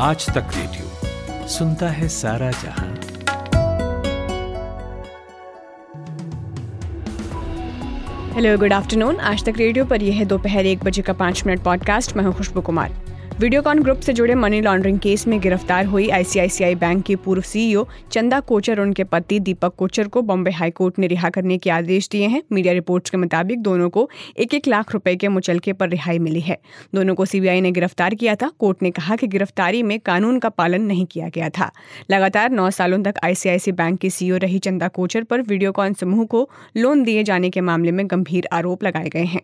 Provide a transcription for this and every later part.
आज तक रेडियो सुनता है सारा जहाँ। हेलो गुड आफ्टरनून आज तक रेडियो पर यह है दोपहर एक बजे का पाँच मिनट पॉडकास्ट मैं हूँ खुशबू कुमार। वीडियोकॉन ग्रुप से जुड़े मनी लॉन्ड्रिंग केस में गिरफ़्तार हुई आईसीआईसीआई बैंक की पूर्व सीईओ चंदा कोचर और उनके पति दीपक कोचर को बॉम्बे हाईकोर्ट ने रिहा करने के आदेश दिए हैं। मीडिया रिपोर्ट्स के मुताबिक दोनों को एक एक लाख रुपए के मुचलके पर रिहाई मिली है। दोनों को सीबीआई ने गिरफ़्तार किया था। कोर्ट ने कहा कि गिरफ्तारी में कानून का पालन नहीं किया गया था। लगातार नौ सालों तक आईसीआईसी बैंक की सीईओ रही चंदा कोचर पर वीडियोकॉन समूह को लोन दिए जाने के मामले में गंभीर आरोप लगाए गए हैं।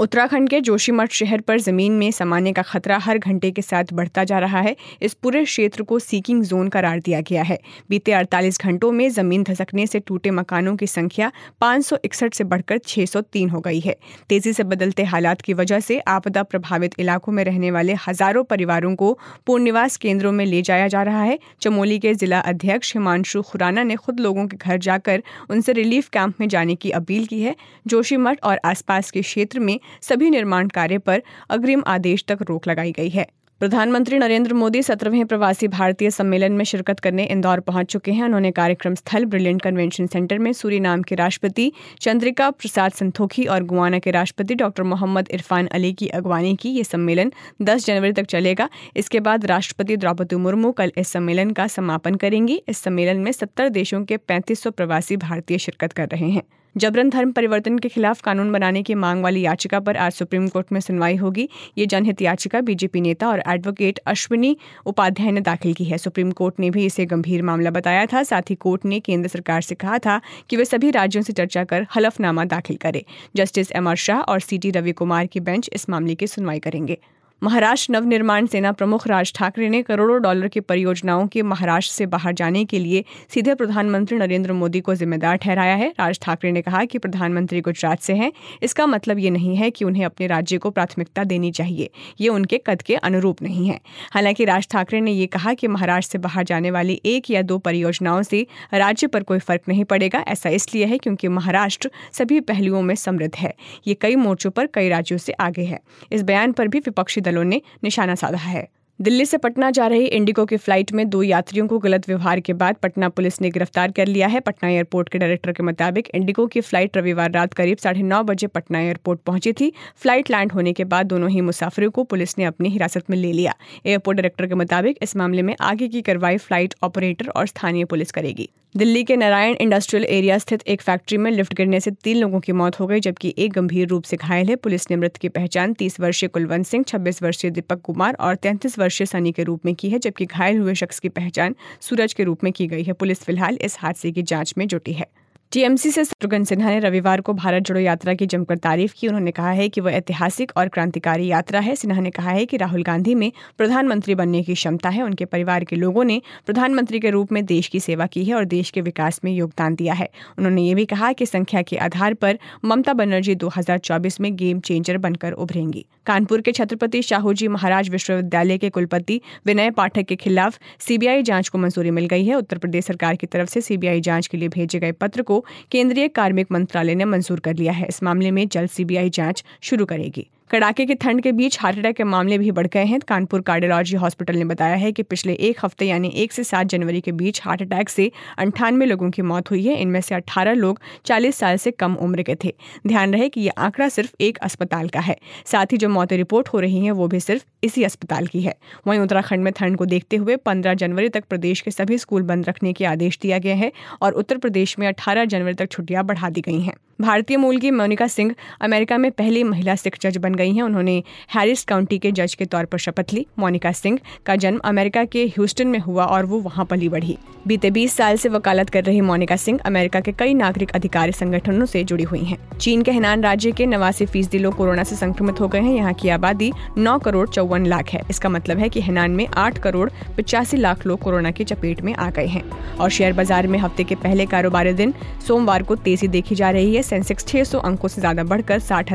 उत्तराखंड के जोशीमठ शहर पर ज़मीन में समाने का खतरा हर घंटे के साथ बढ़ता जा रहा है। इस पूरे क्षेत्र को सीकिंग जोन करार दिया गया है। बीते 48 घंटों में ज़मीन धसकने से टूटे मकानों की संख्या पाँच सौ इकसठ से बढ़कर 603 हो गई है। तेज़ी से बदलते हालात की वजह से आपदा प्रभावित इलाकों में रहने वाले हज़ारों परिवारों को पुनर्निवास केंद्रों में ले जाया जा रहा है। चमोली के जिला अध्यक्ष हिमांशु खुराना ने खुद लोगों के घर जाकर उनसे रिलीफ कैंप में जाने की अपील की है। जोशीमठ और आसपास के क्षेत्र में सभी निर्माण कार्य पर अग्रिम आदेश तक रोक लगाई गई है। प्रधानमंत्री नरेंद्र मोदी सत्रहवें प्रवासी भारतीय सम्मेलन में शिरकत करने इंदौर पहुँच चुके हैं। उन्होंने कार्यक्रम स्थल ब्रिलियंट कन्वेंशन सेंटर में सूरी नाम के राष्ट्रपति, चंद्रिका प्रसाद संतोखी और गुआना के राष्ट्रपति डॉक्टर मोहम्मद इरफान अली की अगवानी की ये सम्मेलन 10 जनवरी तक चलेगा। इसके बाद राष्ट्रपति द्रौपदी मुर्मू कल इस सम्मेलन का समापन करेंगी। इस सम्मेलन में सत्तर देशों के पैंतीस प्रवासी भारतीय शिरकत कर रहे हैं। जबरन धर्म परिवर्तन के खिलाफ कानून बनाने की मांग वाली याचिका पर आज सुप्रीम कोर्ट में सुनवाई होगी, ये जनहित याचिका बीजेपी नेता और एडवोकेट अश्विनी उपाध्याय ने दाखिल की है। सुप्रीम कोर्ट ने भी इसे गंभीर मामला बताया था। साथ ही कोर्ट ने केंद्र सरकार से कहा था कि वे सभी राज्यों से चर्चा कर हलफनामा दाखिल करे। जस्टिस एम आर शाह और सी टी रवि कुमार की बेंच इस मामले की सुनवाई करेंगे। महाराष्ट्र नवनिर्माण सेना प्रमुख राज ठाकरे ने करोड़ों डॉलर की परियोजनाओं के महाराष्ट्र से बाहर जाने के लिए सीधे प्रधानमंत्री नरेंद्र मोदी को जिम्मेदार ठहराया है। राज ठाकरे ने कहा कि प्रधानमंत्री गुजरात से हैं। इसका मतलब ये नहीं है कि उन्हें अपने राज्य को प्राथमिकता देनी चाहिए। ये उनके कद के अनुरूप नहीं है। हालाँकि राज ठाकरे ने ये कहा कि महाराष्ट्र से बाहर जाने वाली एक या दो परियोजनाओं से राज्य पर कोई फ़र्क नहीं पड़ेगा। ऐसा इसलिए है क्योंकि महाराष्ट्र सभी पहलुओं में समृद्ध है। ये कई मोर्चों पर कई राज्यों से आगे है। इस बयान पर भी विपक्षी दलों ने निशाना साधा है। दिल्ली से पटना जा रही इंडिगो की फ़्लाइट में दो यात्रियों को गलत व्यवहार के बाद पटना पुलिस ने गिरफ़्तार कर लिया है। पटना एयरपोर्ट के डायरेक्टर के मुताबिक इंडिगो की फ़्लाइट रविवार रात करीब साढ़े नौ बजे पटना एयरपोर्ट पहुँची थी। फ़्लाइट लैंड होने के बाद दोनों ही मुसाफिरों को पुलिस ने अपनी हिरासत में ले लिया। एयरपोर्ट डायरेक्टर के मुताबिक इस मामले में आगे की कार्रवाई फ़्लाइट ऑपरेटर और स्थानीय पुलिस करेगी। दिल्ली के नारायण इंडस्ट्रियल एरिया स्थित एक फैक्ट्री में लिफ्ट गिरने से तीन लोगों की मौत हो गई, जबकि एक गंभीर रूप से घायल है। पुलिस ने मृत की पहचान तीस वर्षीय कुलवंत सिंह, छब्बीस वर्षीय दीपक कुमार और तैंतीस सनी के रूप में की है, जबकि घायल हुए शख्स की पहचान सूरज के रूप में की गई है। पुलिस फ़िलहाल इस हादसे की जाँच में जुटी है। टीएमसी से शत्रुघ्न सिन्हा ने रविवार को भारत जोड़ो यात्रा की जमकर तारीफ़ की। उन्होंने कहा है कि वह ऐतिहासिक और क्रांतिकारी यात्रा है। सिन्हा ने कहा है कि राहुल गांधी में प्रधानमंत्री बनने की क्षमता है। उनके परिवार के लोगों ने प्रधानमंत्री के रूप में देश की सेवा की है और देश के विकास में योगदान दिया है। उन्होंने ये भी कहा कि संख्या के आधार पर ममता बनर्जी दो हज़ार चौबीस में गेम चेंजर बनकर उभरेंगी। कानपुर के छत्रपति शाहूजी महाराज विश्वविद्यालय के कुलपति विनय पाठक के खिलाफ सीबीआई जाँच को मंजूरी मिल गई है। उत्तर प्रदेश सरकार की तरफ़ से सीबीआई जाँच के लिए भेजे गए पत्र को केंद्रीय कार्मिक मंत्रालय ने मंजूर कर लिया है। इस मामले में जल्द सीबीआई जाँच शुरू करेगी। कड़ाके की ठंड के बीच हार्ट अटैक के मामले भी बढ़ गए हैं। कानपुर कार्डियोलॉजी हॉस्पिटल ने बताया है कि पिछले एक हफ़्ते यानी एक से सात जनवरी के बीच हार्ट अटैक से अंठानवे लोगों की मौत हुई है। इनमें से अट्ठारह लोग चालीस साल से कम उम्र के थे। ध्यान रहे कि यह आंकड़ा सिर्फ़ एक अस्पताल का है। साथ ही जो मौतें रिपोर्ट हो रही हैं, वो भी सिर्फ़ इसी अस्पताल की है। वहीं उत्तराखंड में ठंड को देखते हुए पंद्रह जनवरी तक प्रदेश के सभी स्कूल बंद रखने के आदेश दिया गया है और उत्तर प्रदेश में अठारह जनवरी तक छुट्टियाँ बढ़ा दी गई हैं। भारतीय मूल की मोनिका सिंह अमेरिका में पहली महिला सिख जज बन गई हैं, उन्होंने हैरिस काउंटी के जज के तौर पर शपथ ली। मोनिका सिंह का जन्म अमेरिका के ह्यूस्टन में हुआ और वो वहाँ पली बढ़ी। बीते 20 साल से वकालत कर रही मोनिका सिंह अमेरिका के कई नागरिक अधिकारी संगठनों से जुड़ी हुई हैं। चीन के हेनान राज्य के नवासी फ़ीसदी लोग कोरोना से संक्रमित हो गए हैं। यहाँ की आबादी नौ करोड़ चौवन लाख है। इसका मतलब है की हेनान में आठ करोड़ पचासी लाख लोग कोरोना की चपेट में आ गए हैं। और शेयर बाज़ार में हफ़्ते के पहले कारोबारी दिन सोमवार को तेज़ी देखी जा रही है। सेंसेक्स 600 अंकों से ज़्यादा बढ़कर साठ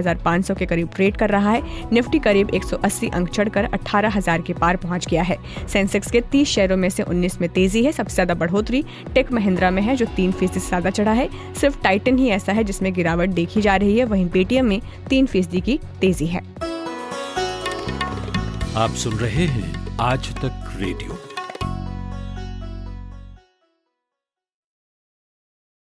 के करीब ट्रेड कर रहा है। निफ्टी करीब 180 अंक चढ़कर अठारह हज़ार के पार पहुँच गया है। सेंसेक्स के 30 शेयरों में से 19 में तेज़ी है। सबसे ज़्यादा बढ़ोतरी टेक महिंद्रा में है, जो तीन फ़ीसदी से ज़्यादा चढ़ा है। सिर्फ़ टाइटन ही ऐसा है जिसमें गिरावट देखी जा रही है। वहीं पेटीएम में तीन फ़ीसदी की तेज़ी है। आप सुन रहे हैं आज तक रेडियो।